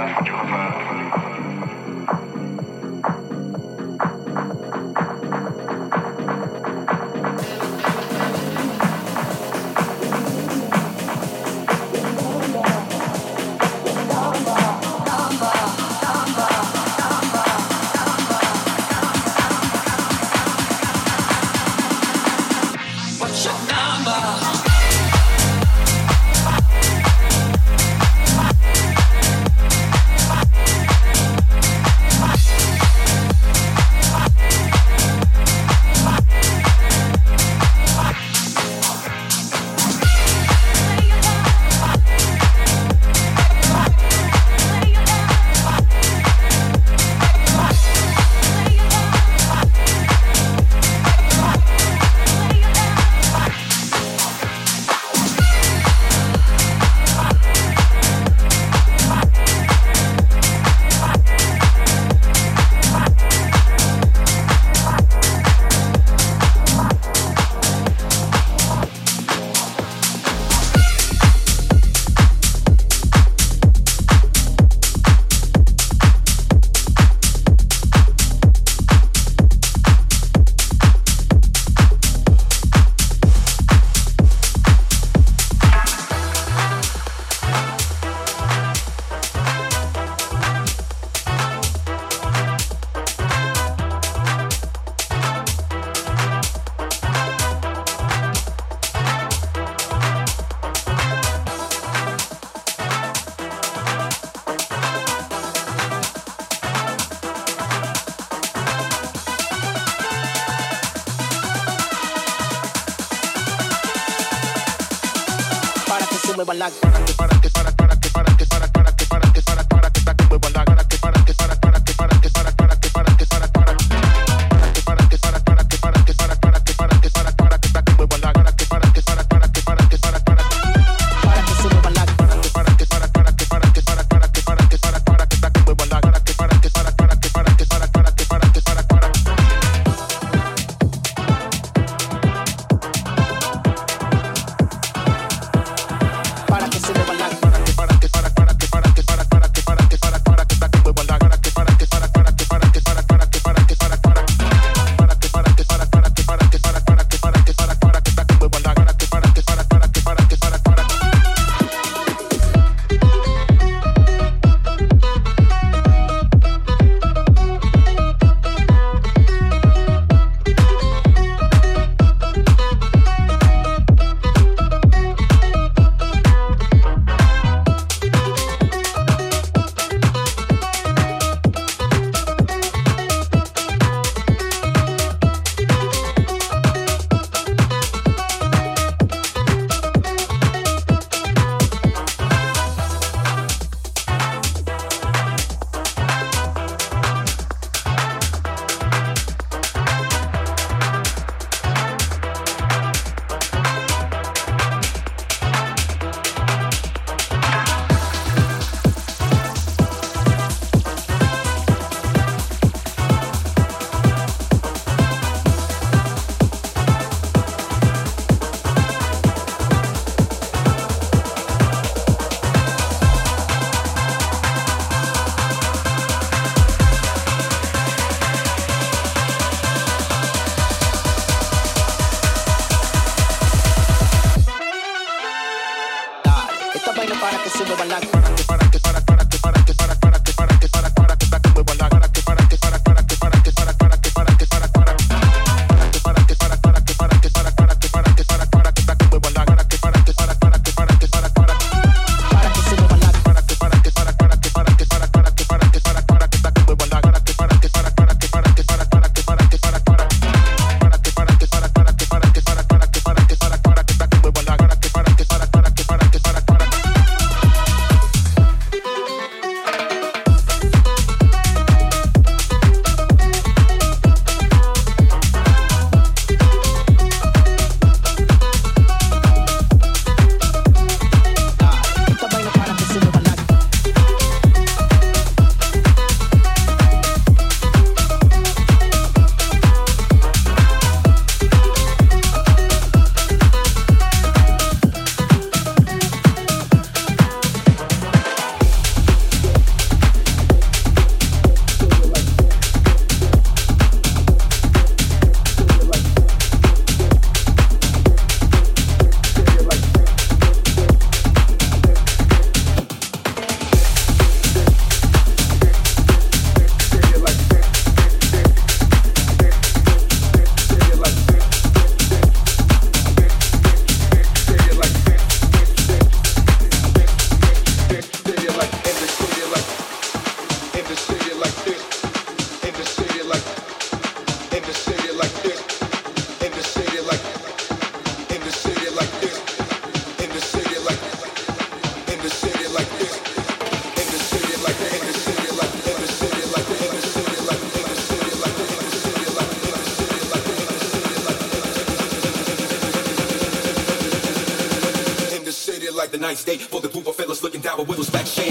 i'm top Me la. like the night state for the group of fellas looking down with whittles back shame.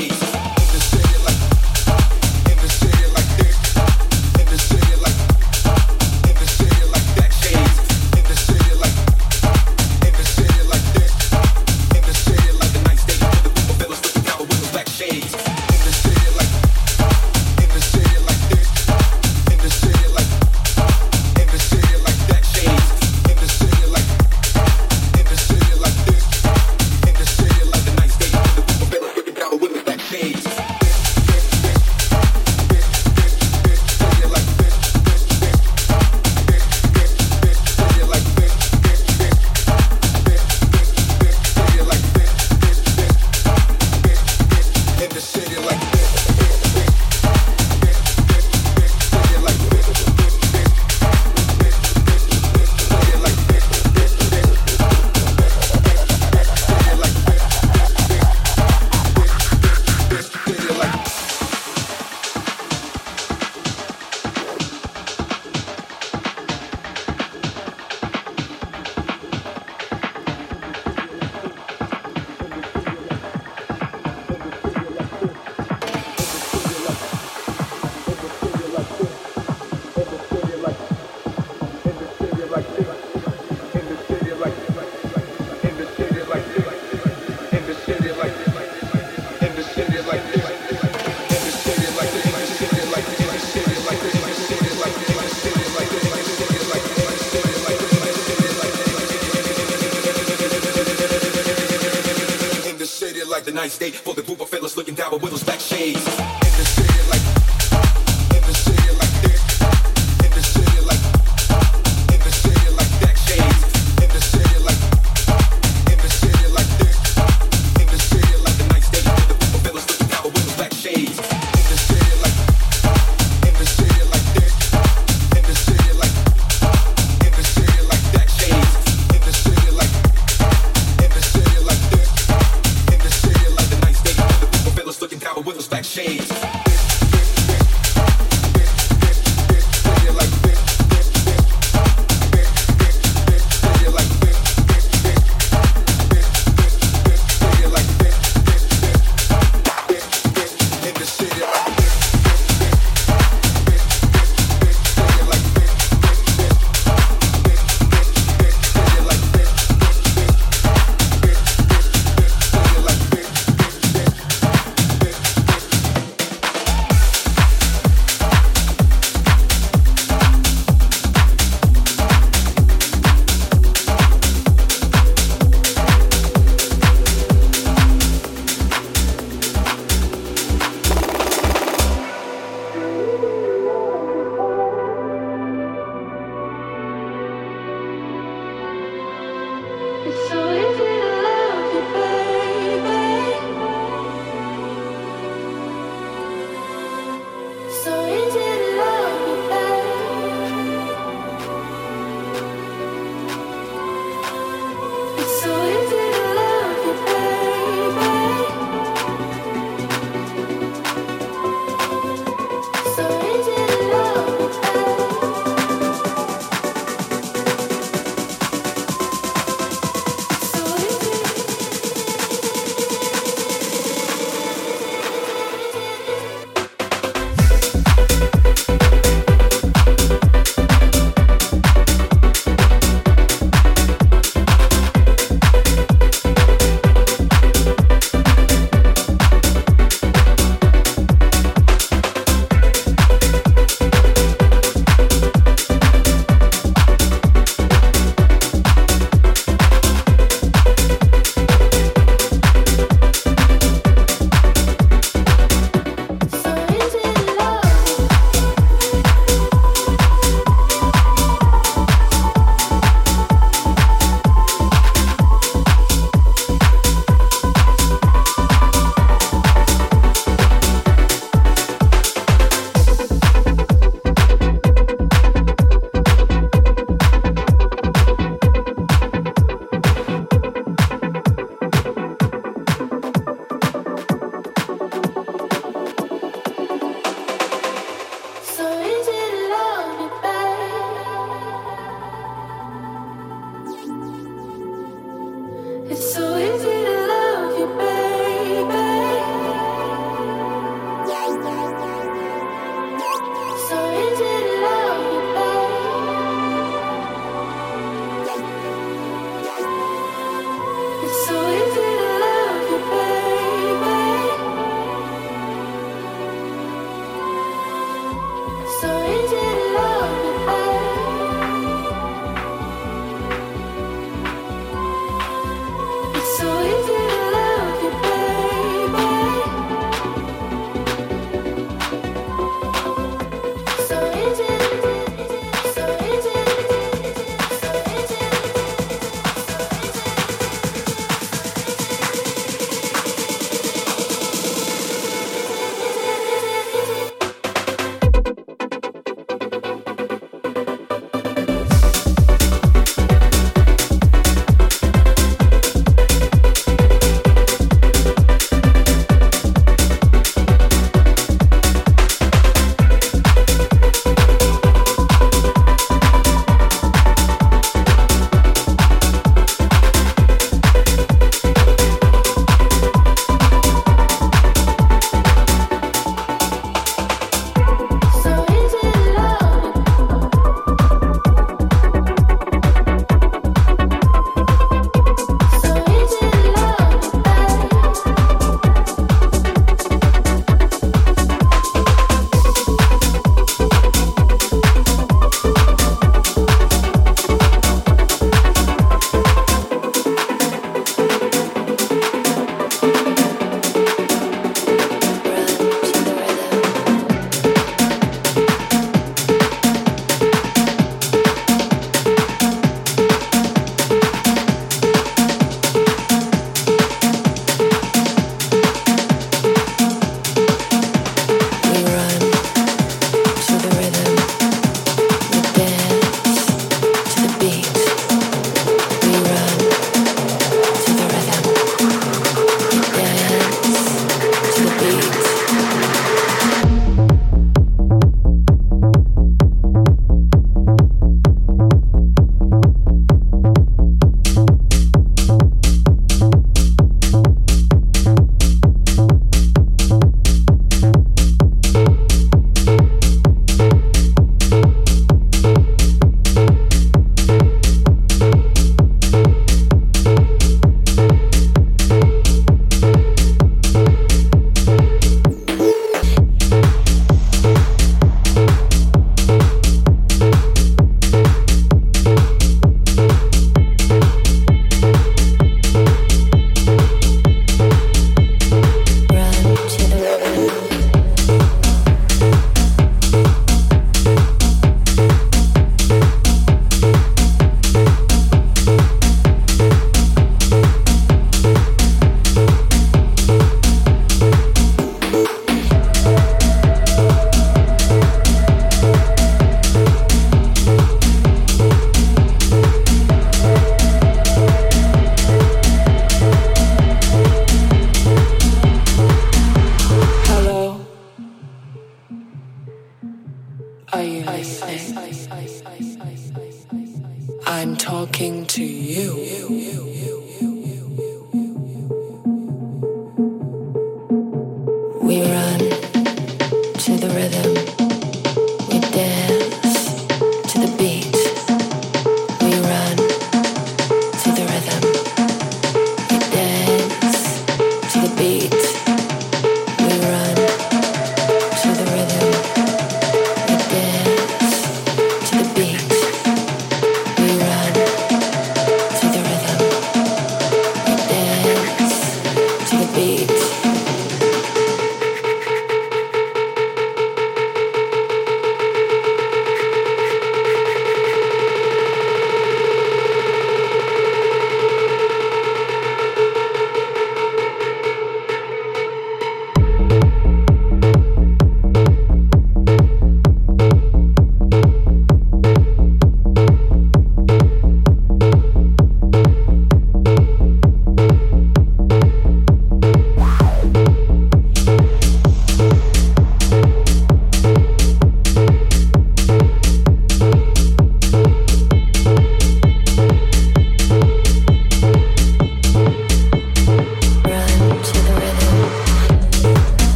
Wednesday for the group of fellas looking down with those black shades.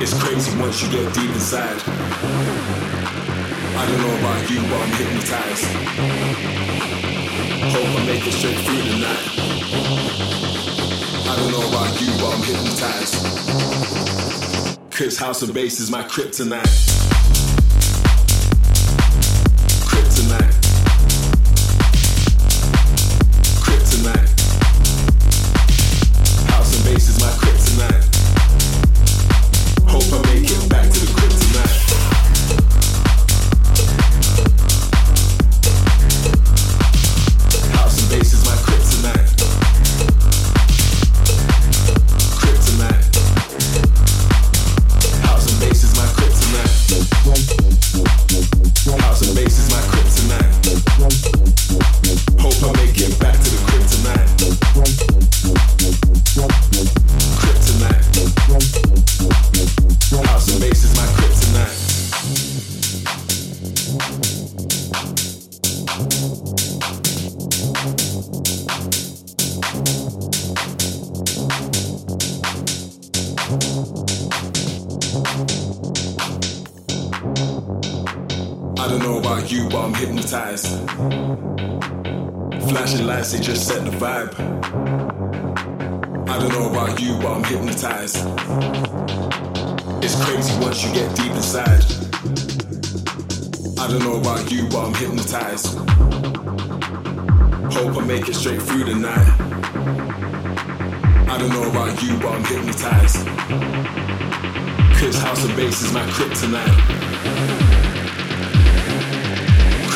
It's crazy once you get deep inside. I don't know about you, but I'm hypnotized. Hope I make it straight through tonight. I don't know about you, but I'm hypnotized. Cause house and bass is my kryptonite. like you, but I'm hypnotized. Flashing lights, they just set the vibe. I don't know about you, but I'm hypnotized. It's crazy once you get deep inside. I don't know about you, but I'm hypnotized. Hope I make it straight through the night. I don't know about you, but I'm hypnotized. Cause house and bass is my kryptonite.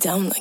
it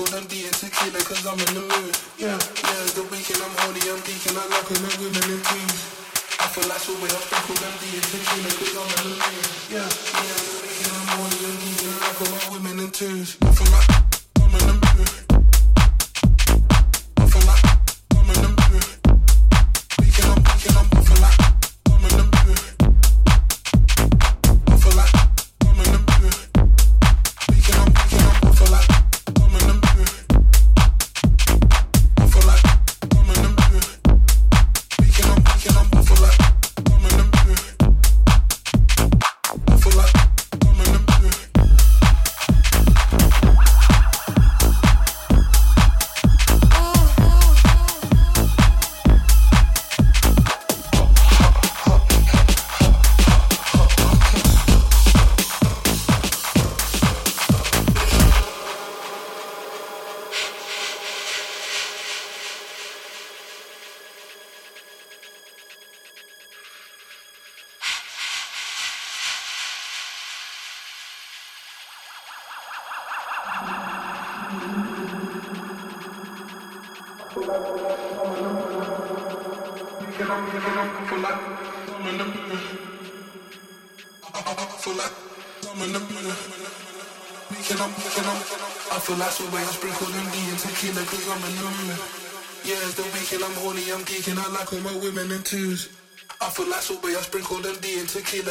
I'm horny, I'm geeking, I'm all my women in twos. I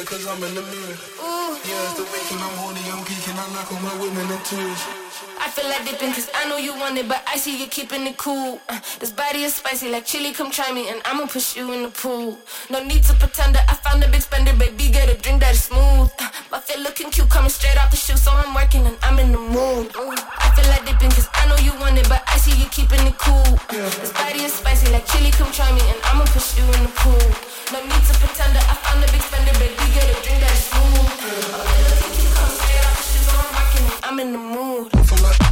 cause I'm in the mood. Yeah, it's the weekend, I'm horny, I'm geeking, I knock on my women and twos. I feel like dipping cause I know you want it, but I see you keeping it cool. Uh, this body is spicy like chili, come try me and I'ma push you in the pool. No need to pretend that I found a big spender, baby, get a drink that is smooth. Uh, my fit looking cute, coming straight off the shoe, so I'm working and I'm in the mood. I feel like dipping cause I know you want it, but I see you keeping it cool. Uh, this body is spicy like chili, come try me and I'ma push you in the pool. No need to pretend that I found a big spender, baby, get a drink that is smooth. I'm in the mood.